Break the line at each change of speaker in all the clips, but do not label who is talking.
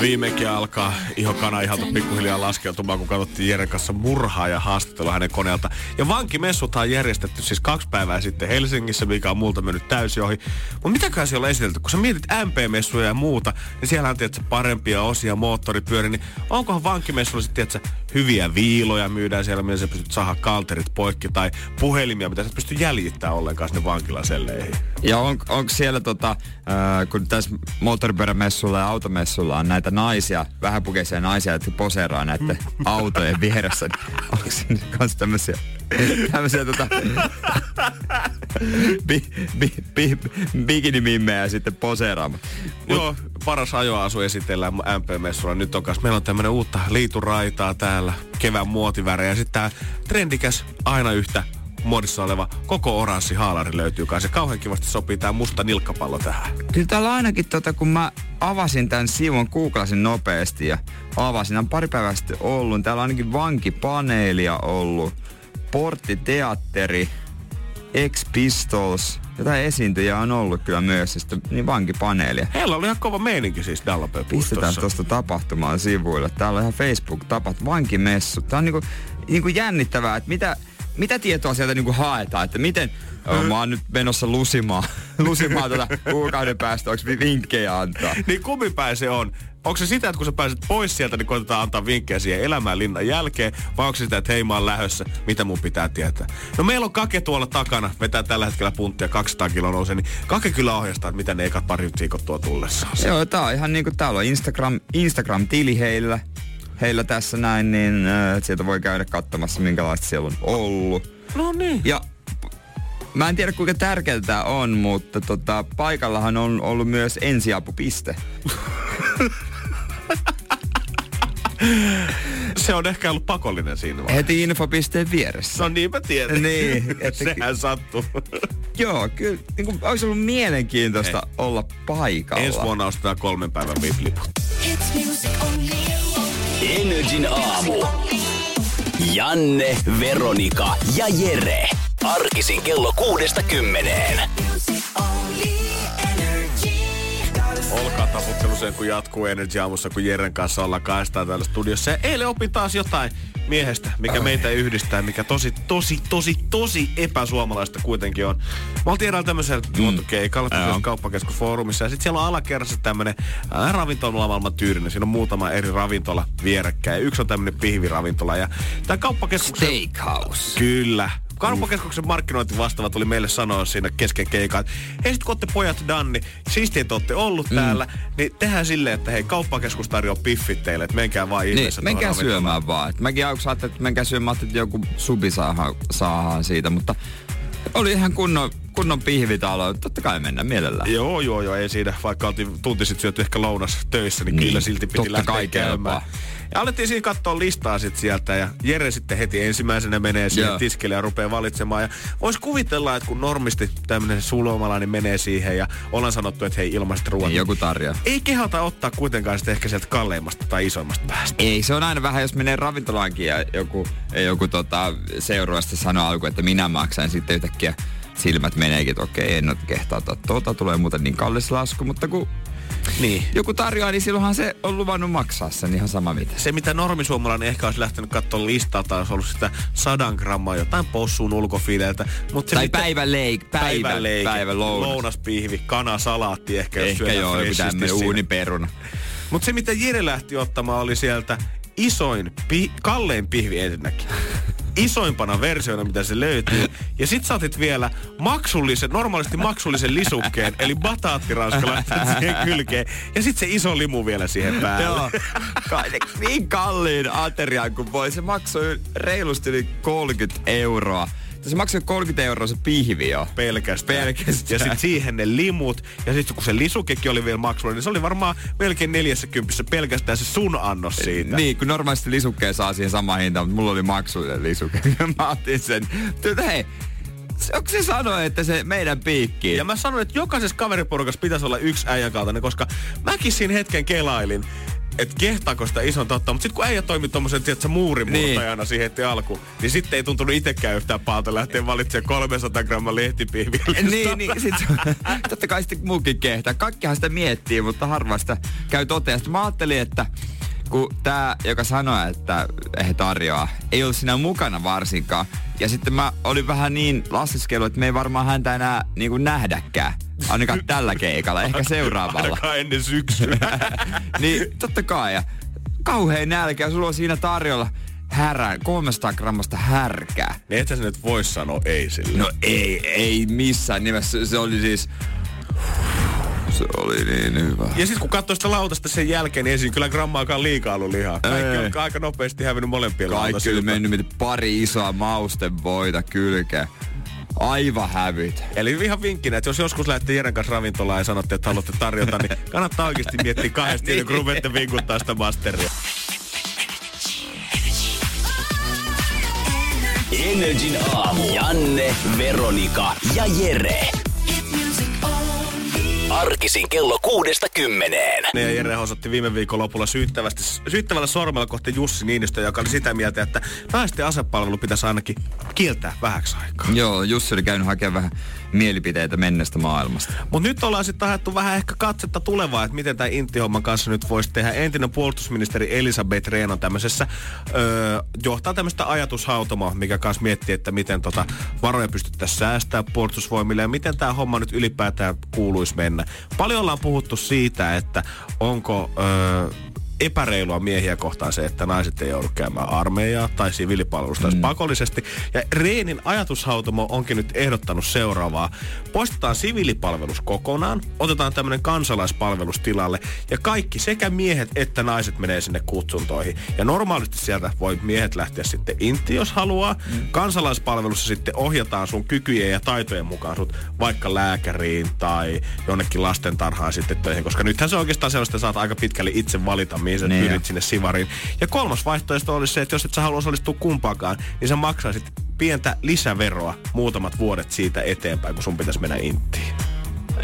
Viimekin alkaa iho kana ihalta pikkuhiljaa laskeutumaan, kun katsottiin Jeren kanssa murhaa ja haastattelua hänen koneelta. Ja vankimessut on järjestetty siis kaksi päivää sitten Helsingissä, mikä on multa mennyt täysin ohi. Mutta mitäköhän siellä on esitelty? Kun sä mietit MP-messuja ja muuta, niin siellä on tietysti parempia osia, moottoripyöri, niin onkohan vankimessuilla sitten tietysti, hyviä viiloja myydään siellä, millä sä pystyt saada kalterit poikki, tai puhelimia, mitä sä pysty jäljittämään ollenkaan sinne vankilaselleihin.
Ja on, onko siellä tota, äh, kun tässä moottoripyörämessulla ja automessulla on näitä naisia, vähäpukeisia naisia, jotka poseeraa näiden autojen vieressä, niin onko siinä kans tämmöisiä tämmöisiä tota, bi, bi, bi, bikinimimmejä sitten poseeraamaan.
Joo, paras ajoasu esitellään MP-messulla. Nyt on kanssa, meillä on tämmönen uutta liituraitaa täällä, kevään muotivärejä. Sitten tää trendikäs, aina yhtä muodissa oleva koko oranssi haalari löytyy kanssa. Se kauhean kivasti sopii tää musta nilkkapallo tähän.
Kyllä täällä ainakin, tota, kun mä avasin tämän sivun, googlasin nopeasti ja avasin, on pari päivää sitten ollut. Täällä on ainakin vankipaneelia ollut, porttiteatteri, X-Pistols, jotain esiintyjä on ollut kyllä myös, ja sitten niin vankipaneelia.
Heillä oli ihan kova meininki siis
Pistetään tuosta tapahtumaan sivuille. Täällä on ihan Facebook-tapat, vankimessu. Tää on niinku, niinku jännittävää, että mitä, mitä tietoa sieltä niinku haetaan, että miten, mm. mä oon nyt menossa lusimaan, lusimaan tätä kuukauden päästä, onko vinkkejä antaa?
niin kummipäin se on? Onko se sitä, että kun sä pääset pois sieltä, niin koitetaan antaa vinkkejä siihen elämään linnan jälkeen, vai onko se sitä, että hei mä oon lähössä, mitä mun pitää tietää? No meillä on Kake tuolla takana, vetää tällä hetkellä punttia 200 kiloa nousee, niin Kake kyllä ohjastaa, että mitä ne ekat pari viikot tuo tullessaan.
Joo, tää on ihan niinku täällä on Instagram, Instagram-tili heillä, heillä tässä näin, niin äh, sieltä voi käydä katsomassa, minkälaista siellä on ollut.
No niin.
Ja Mä en tiedä kuinka tärkeää tämä on, mutta tota, paikallahan on ollut myös ensiapupiste.
Se on ehkä ollut pakollinen siinä vaiheessa.
Heti infopisteen vieressä.
No niin mä tiedän.
Niin.
Että Sehän sattuu.
Joo, kyllä niin kuin, olisi ollut mielenkiintoista Hei. olla paikalla.
Ensi vuonna ostetaan kolmen päivän VIP-liput.
Energin aamu. Janne, Veronika ja Jere. Arkisin kello kuudesta kymmeneen.
Olkaa taputtelu sen, kun jatkuu Energy aamussa, kun Jeren kanssa ollaan kahdestaan täällä studiossa. Ja eilen opin taas jotain miehestä, mikä meitä yhdistää, mikä tosi, tosi, tosi, tosi epäsuomalaista kuitenkin on. Me oltiin eräällä tämmöisellä mm. luontokeikalla, kauppakeskusfoorumissa, ja sitten siellä on alakerrassa tämmöinen äh, ravintola maailman tyyrinen. Siinä on muutama eri ravintola vierekkäin, yksi on tämmöinen pihviravintola. Ja tämä kauppakeskuksen...
Steakhouse.
Kyllä. Kauppakeskuksen markkinointivastaavat oli meille sanoa siinä kesken keikan, hei sit kun olette pojat Danni, siistiä, että olette ollut mm. täällä, niin tehdään silleen, että hei kauppakeskus tarjoaa piffit teille, että menkää vaan
niin, menkää syömään vaan. Et mäkin aluksi ajattelin, että menkää syömään, että joku subi saadaan, saadaan siitä, mutta oli ihan kunnon, kunnon pihvitalo. Totta kai mennä mielellään.
Joo, joo, joo. Ei siinä, vaikka oltiin tunti sitten syöty ehkä lounas töissä, niin, niin kyllä silti piti lähteä käymään. Ja alettiin siinä katsoa listaa sit sieltä ja Jere sitten heti ensimmäisenä menee siihen yeah. tiskille ja rupeaa valitsemaan. Ja vois kuvitella, että kun normisti tämmöinen sulomalainen menee siihen ja ollaan sanottu, että hei ilmaiset ruoat.
Niin joku tarjoaa.
Ei kehata ottaa kuitenkaan sitten ehkä sieltä kalleimmasta tai isoimmasta päästä.
Ei, se on aina vähän, jos menee ravintolaankin ja joku, joku tota, seuraavasti sanoo alkuun, että minä maksan sitten yhtäkkiä silmät meneekin, että okei, en ole kehtaa tuota, tulee muuten niin kallis lasku, mutta kun niin. Joku tarjoaa, niin silloinhan se on luvannut maksaa sen ihan sama mitä.
Se, mitä normisuomalainen ehkä olisi lähtenyt katsoa listaa, tai olisi ollut sitä sadan grammaa jotain possuun ulkofileiltä.
Mut se tai mitä, päivän leik, päivän, päivän, leik,
päivän lounas. lounaspihvi, kana, salaatti ehkä,
jos Ehkä joo, tämmöinen uuniperuna.
Mutta se, mitä Jere lähti ottamaan, oli sieltä isoin, pi, kallein pihvi ensinnäkin. Isoimpana versiona, mitä se löytyy. Ja sit sä otit vielä maksullisen, normaalisti maksullisen lisukkeen, eli bataattiranska siihen kylkeen. Ja sit se iso limu vielä siihen päälle. Joo.
niin kalliin ateriaan kuin voi. Se maksoi reilusti yli 30 euroa se maksoi 30 euroa se pihvi jo.
Pelkästään.
Pelkästään.
Ja sitten siihen ne limut. Ja sitten kun se lisukekin oli vielä maksulla, niin se oli varmaan melkein 40 pelkästään se sun annos siitä.
Niin, kun normaalisti lisukkeen saa siihen samaan hintaan, mutta mulla oli maksullinen lisuke. Mä otin sen. Työ, hei, onko se sanoa, että se meidän piikki?
Ja mä sanoin, että jokaisessa kaveriporukassa pitäisi olla yksi äijän kaltainen, koska mäkin siinä hetken kelailin, että kehtaako sitä ison totta. Mutta sitten kun äijä toimi tommosen, tiedätkö, muurimurtajana niin. siihen heti alku, niin sitten ei tuntunut itsekään yhtään paalta lähteä valitsemaan 300 gramman lehtipihviä.
niin, niin. Sit, totta kai sitten muukin kehtää. Kaikkihan sitä miettii, mutta harva sitä käy toteen. Sitten mä ajattelin, että kun tämä, joka sanoi, että he tarjoaa, ei ollut siinä mukana varsinkaan. Ja sitten mä olin vähän niin laskeskellut, että me ei varmaan häntä enää niin kuin nähdäkään. Ainakaan tällä keikalla, ehkä seuraavalla.
Ainakaan ennen syksyä.
niin totta kai. Ja kauhean nälkä, sulla on siinä tarjolla härää, 300 grammasta härkää.
Niin et sä nyt vois sanoa ei sille.
No ei, ei missään nimessä. Se oli siis se oli niin hyvä.
Ja sitten kun katsoi sitä lautasta sen jälkeen, niin ei kyllä grammaakaan liikaa ollut lihaa. Kaikki on aika nopeasti hävinnyt molempien
Kaikki oli mennyt pari isoa mausten voita kylkeä. Aivan hävyt.
Eli ihan vinkkinä, että jos joskus lähtee Jeren kanssa ravintolaan ja sanotte, että haluatte tarjota, niin kannattaa oikeasti miettiä kahdesti, niin. kun ruvette vinkuttaa sitä masteria.
Energin aamu. Janne, Veronika ja Jere. Arkisin kello kuudesta kymmeneen.
Ja Jere osoitti viime viikon lopulla syyttävästi, syyttävällä sormella kohti Jussi Niinistö, joka oli sitä mieltä, että naisten asepalvelu pitäisi ainakin kieltää vähäksi aikaa.
Joo, Jussi oli käynyt hakemaan vähän mielipiteitä mennestä maailmasta.
Mutta nyt ollaan sitten haettu vähän ehkä katsetta tulevaa, että miten tämä Intti-homman kanssa nyt voisi tehdä. Entinen puolustusministeri Elisabeth Rehn on tämmöisessä, öö, johtaa tämmöistä ajatushautomoa, mikä kanssa miettii, että miten tota varoja pystyttäisiin säästää puolustusvoimille ja miten tämä homma nyt ylipäätään kuuluisi mennä. Paljon ollaan puhuttu siitä, että onko... Öö, epäreilua miehiä kohtaan se, että naiset ei joudu käymään armeijaa tai siviilipalvelusta mm. pakollisesti. Ja Reenin ajatushautomo onkin nyt ehdottanut seuraavaa. Poistetaan siviilipalvelus kokonaan, otetaan tämmöinen kansalaispalvelus tilalle ja kaikki sekä miehet että naiset menee sinne kutsuntoihin. Ja normaalisti sieltä voi miehet lähteä sitten inti, jos haluaa. Mm. Kansalaispalvelussa sitten ohjataan sun kykyjen ja taitojen mukaan sut vaikka lääkäriin tai jonnekin lastentarhaan sitten töihin, koska nythän se oikeastaan sellaista, että saat aika pitkälle itse valita, mihin sä niin pyrit sinne sivariin. Ja kolmas vaihtoehto olisi se, että jos et sä halua osallistua kumpaakaan, niin sä maksaisit pientä lisäveroa muutamat vuodet siitä eteenpäin, kun sun pitäisi mennä inttiin.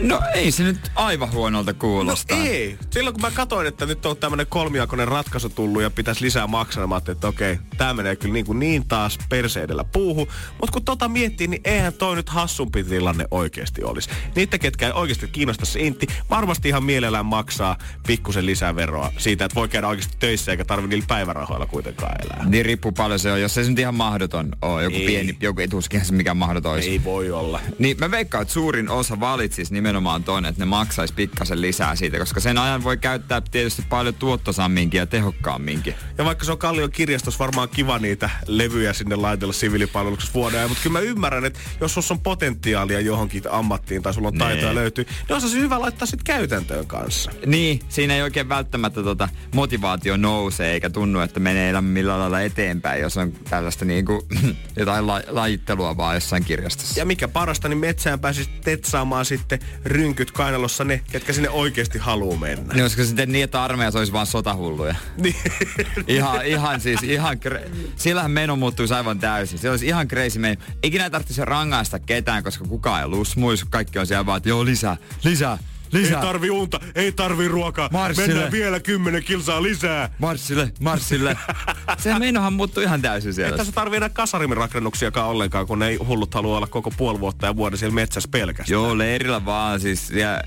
No ei se nyt aivan huonolta kuulosta.
No ei. Silloin kun mä katsoin, että nyt on tämmönen kolmiakoinen ratkaisu tullut ja pitäisi lisää maksaa, mä että okei, tää menee kyllä niin, kuin niin taas perseedellä puuhu. Mutta kun tota miettii, niin eihän toi nyt hassumpi tilanne oikeasti olisi. Niitä, ketkä ei oikeasti kiinnosta se intti, varmasti ihan mielellään maksaa pikkusen lisää veroa siitä, että voi käydä oikeasti töissä eikä tarvi niillä päivärahoilla kuitenkaan elää.
Niin riippuu paljon se on. Jos se nyt ihan mahdoton on, joku ei. pieni, joku etuuskin se mikä mahdoton olisi.
Ei voi olla.
Niin mä veikkaan, että suurin osa valitsisi nimenomaan ton, että ne maksaisi pikkasen lisää siitä, koska sen ajan voi käyttää tietysti paljon tuottosamminkin ja tehokkaamminkin.
Ja vaikka se on Kallion kirjastos varmaan kiva niitä levyjä sinne laitella siviilipalveluksessa vuoden mutta kyllä mä ymmärrän, että jos sulla on potentiaalia johonkin ammattiin tai sulla on taitoja nee. löytyy, niin on se hyvä laittaa sitten käytäntöön kanssa.
Niin, siinä ei oikein välttämättä tota motivaatio nousee eikä tunnu, että menee millään lailla eteenpäin, jos on tällaista niinku, jotain la- lajittelua vaan jossain kirjastossa.
Ja mikä parasta, niin metsään pääsisi tetsaamaan sitten rynkyt kainalossa ne, ketkä sinne oikeasti haluaa mennä.
Niin olisiko sitten niin, että armeijassa olisi vaan sotahulluja?
Niin.
ihan, ihan siis, ihan, kre... sillähän meno muuttuisi aivan täysin. Se olisi ihan crazy meno. Ikinä ei tarvitsisi rangaista ketään, koska kukaan ei lusmuisi. Kaikki on siellä vaan, että joo, lisää, lisää, Lisää.
Ei tarvi unta, ei tarvi ruokaa. Marssille. Mennään vielä kymmenen kilsaa lisää.
Marssille, marssille. Se menohan muuttuu ihan täysin siellä.
Ei tässä tarvii enää kasarimirakennuksia ollenkaan, kun ne ei hullut halua olla koko puoli vuotta ja vuoden siellä metsässä pelkästään.
Joo, leirillä vaan siis. Ja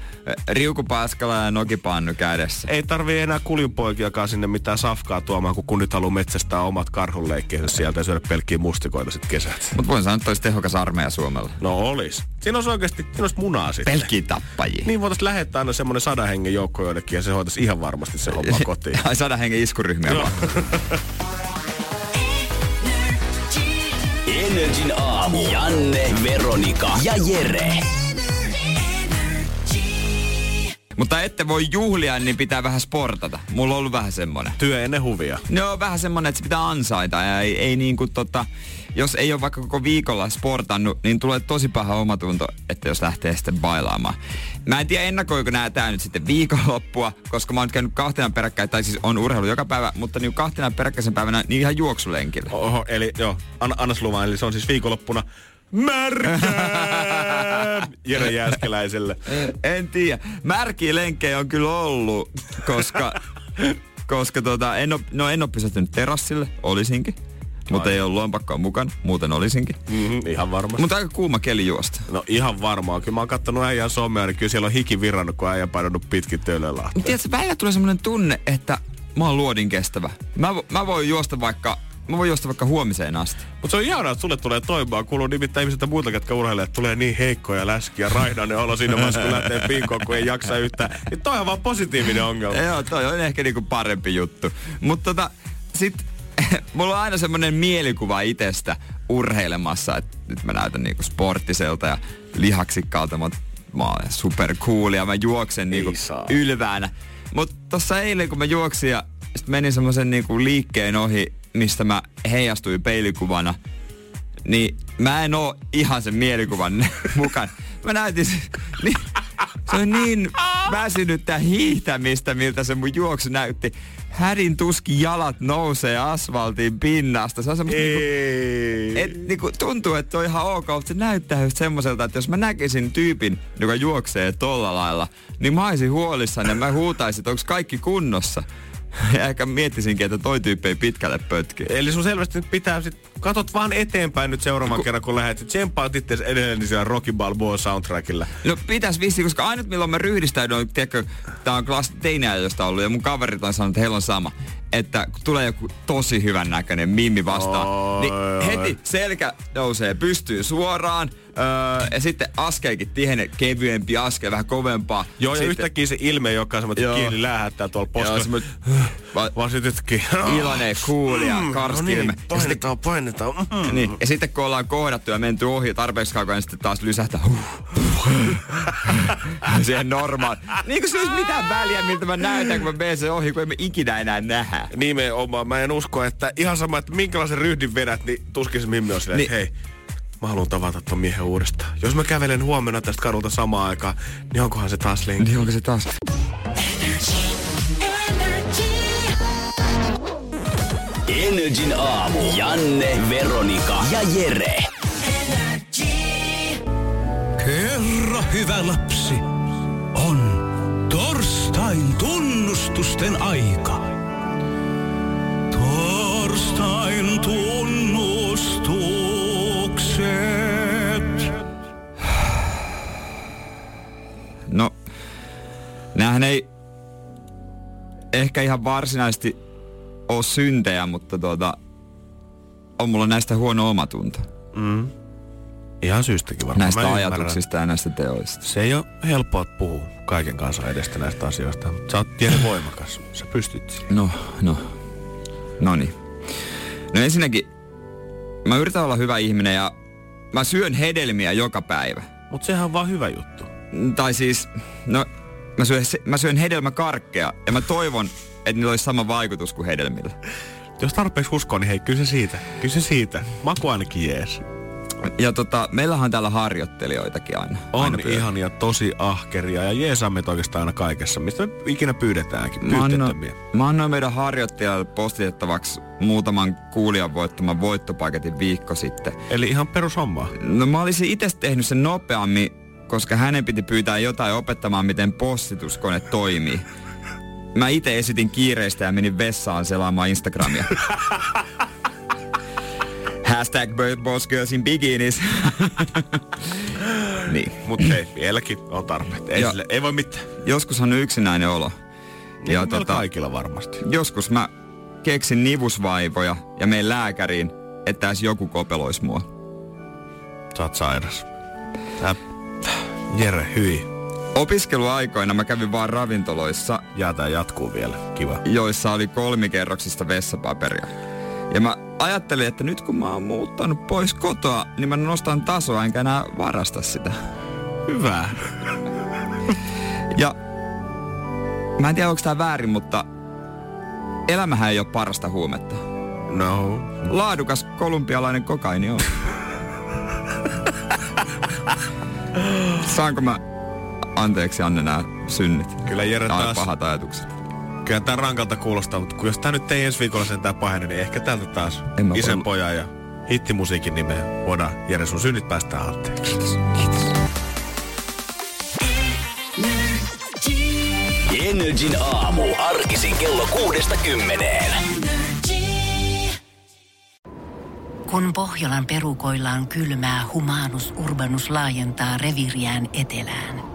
riukupaskala ja nokipannu kädessä.
Ei tarvii enää kuljunpoikiakaan sinne mitään safkaa tuomaan, kun kunnit haluaa metsästää omat karhunleikkeensä sieltä ja syödä pelkkiä mustikoita sitten kesät.
Mutta voin sanoa, että olisi tehokas armeija Suomella.
No olis. Siinä olisi oikeasti, siinä olisi munaa sitten.
Pelkkiä tappajia.
Niin voitaisiin lähettää aina semmoinen sadan hengen joukko joillekin ja se hoitaisi ihan varmasti se homma kotiin.
Ai sadan hengen iskuryhmiä vaan.
Energin aamu. Janne, Veronika ja Jere.
Mutta ette voi juhlia, niin pitää vähän sportata. Mulla on ollut vähän semmonen.
Työ ennen huvia.
No vähän semmonen, että se pitää ansaita ja ei, ei niin kuin tota, jos ei ole vaikka koko viikolla sportannut, niin tulee tosi paha omatunto, että jos lähtee sitten bailaamaan. Mä en tiedä ennakoiko nää tää nyt sitten viikonloppua, koska mä oon käynyt kahtena peräkkäin, tai siis on urheilu joka päivä, mutta niin kahtena peräkkäisen päivänä niin ihan juoksulenkillä.
Oho, eli joo, anna, anna luvan, eli se on siis viikonloppuna märkää Jere Jääskeläiselle.
En tiedä. Märkiä lenkkejä on kyllä ollut, koska, koska tota, en, ole, no en ole pysähtynyt terassille, olisinkin. Mutta ei ole lompakkoa mukaan, muuten olisinkin.
Mm-hmm, ihan varmasti.
Mutta aika kuuma keli juosta.
No ihan varmaan. Kyllä mä oon kattonut äijän somea, niin kyllä siellä on hiki virrannut, kun äijä painanut pitkin Töölönlahteen.
Tiedätkö, välillä tulee semmoinen tunne, että mä oon luodin kestävä. Mä, mä voin juosta vaikka Mä voin juosta vaikka huomiseen asti.
Mutta se on ihanaa, että sulle tulee toimimaan. Kuuluu nimittäin ihmisiltä muilta, ketkä urheilijat tulee niin heikkoja läskiä, raihdainen olo siinä vaiheessa, kun lähtee pinkoon, kun ei jaksa yhtään. Ja toi on vaan positiivinen ongelma.
Joo, toi on ehkä niinku parempi juttu. Mutta tota, sit mulla on aina semmoinen mielikuva itsestä urheilemassa, että nyt mä näytän niinku sporttiselta ja lihaksikkaalta, mutta mä oon supercool ja mä juoksen niinku ylväänä. Mutta tossa eilen kun mä juoksin ja sit menin semmoisen niinku liikkeen ohi, mistä mä heijastuin peilikuvana, niin mä en oo ihan sen mielikuvan mukaan. Mä näytin, niin, se on niin väsynyttä hiihtämistä, miltä se mun juoksu näytti. Hädin tuski jalat nousee asfaltin pinnasta. Se on semmoista niinku, et, niinku, tuntuu, että on ihan ok, mutta se näyttää just semmoiselta, että jos mä näkisin tyypin, joka juoksee tolla lailla, niin mä olisin huolissani ja mä huutaisin, että onko kaikki kunnossa. Ja ehkä miettisinkin, että toi tyyppi ei pitkälle pötki.
Eli sun selvästi pitää sit, katot vaan eteenpäin nyt seuraavan kerran, kun lähdet. Tsemppaat itse edelleen siellä Rocky Balboa soundtrackilla.
No pitäis vissi, koska ainut milloin mä ryhdistäydyn, tiedätkö, tää on klass josta ollut ja mun kaverit on sanonut, että heillä on sama että kun tulee joku tosi hyvän näköinen mimmi vastaan, oh, niin heti selkä nousee, pystyy suoraan, öö, ja sitten askelkin tihene, kevyempi askel, vähän kovempaa.
Joo,
sitten,
ja yhtäkkiä se ilme, joka semmoinen kieli lähettää tuolla poskella. Va- vaan sitten.
Iloinen, cool ja karski no niin,
painetaan, painetaan.
Mm. Niin, ja sitten kun ollaan kohdattu ja menty ohi tarpeeksi kauan, niin sitten taas lysähtää. Siihen normaali. Niin kuin se olisi mitään väliä, miltä mä näytän, kun mä menen sen ohi, kun emme ikinä enää nähdä.
Nimenomaan. Mä en usko, että ihan sama, että minkälaisen ryhdin vedät, niin tuskin se Mimmi on silleen, niin. hei, mä haluan tavata ton miehen uudestaan. Jos mä kävelen huomenna tästä kadulta samaan aikaan, niin onkohan se taas lenkki?
Niin onko se taas?
Energin aamu. Janne, Veronika ja Jere.
Kerro hyvä lapsi, on torstain tunnustusten aika. Torstain tunnustukset.
No, näähän ei ehkä ihan varsinaisesti ole syntejä, mutta tuota, on mulla näistä huono omatunto.
Mm. Ihan syystäkin varmaan.
Näistä Mä ajatuksista ja näistä teoista.
Se ei ole helppoa puhua kaiken kanssa edestä näistä asioista. Sä oot tiedä voimakas. Sä pystyt
No, no. No niin. No ensinnäkin, mä yritän olla hyvä ihminen ja mä syön hedelmiä joka päivä.
Mut sehän on vaan hyvä juttu.
Tai siis, no mä syön, mä syön hedelmäkarkkeja ja mä toivon, että niillä olisi sama vaikutus kuin hedelmillä.
Jos tarpeeksi uskoo, niin hei, kyllä se siitä. Kyllä se siitä. Maku ainakin jees.
Ja tota, meillähän on täällä harjoittelijoitakin aina.
On
aina
ihan ja tosi ahkeria ja jeesamme oikeastaan aina kaikessa, mistä me ikinä pyydetäänkin.
Mä annoin, mä annoin meidän harjoittelijalle postitettavaksi muutaman kuulijan voittaman voittopaketin viikko sitten.
Eli ihan perushommaa.
No mä olisin itse tehnyt sen nopeammin, koska hänen piti pyytää jotain opettamaan, miten postituskone toimii. Mä itse esitin kiireistä ja menin vessaan selaamaan Instagramia. Hashtag boss girls in bikinis.
niin. Mutta hei, vieläkin on tarpeet. Ei, sille, ei voi mitään.
Joskus on yksinäinen olo.
Niin ja tota, kaikilla varmasti.
Joskus mä keksin nivusvaivoja ja menen lääkäriin, että edes joku kopelois mua.
Sä oot sairas. Tää Jere, hyi.
Opiskeluaikoina mä kävin vaan ravintoloissa.
Ja tää jatkuu vielä. Kiva.
Joissa oli kolmikerroksista vessapaperia. Ja mä ajattelin, että nyt kun mä oon muuttanut pois kotoa, niin mä nostan tasoa enkä enää varasta sitä.
Hyvä.
ja Mä en tiedä, onko tää väärin, mutta elämähän ei ole parasta huumetta.
No.
Laadukas kolumbialainen kokaini on. Saanko mä anteeksi Anne nämä synnit?
Kyllä Jere taas,
pahat ajatukset.
kyllä tää rankalta kuulostaa, mutta kun jos tää nyt ei ensi viikolla sentään pahene, niin ehkä täältä taas
En
isän pojan ja hittimusiikin nimeen voidaan Jere sun synnit päästää anteeksi.
Energin aamu. Arkisin kello kuudesta kymmeneen.
Kun Pohjolan perukoillaan kylmää, humanus urbanus laajentaa reviriään etelään.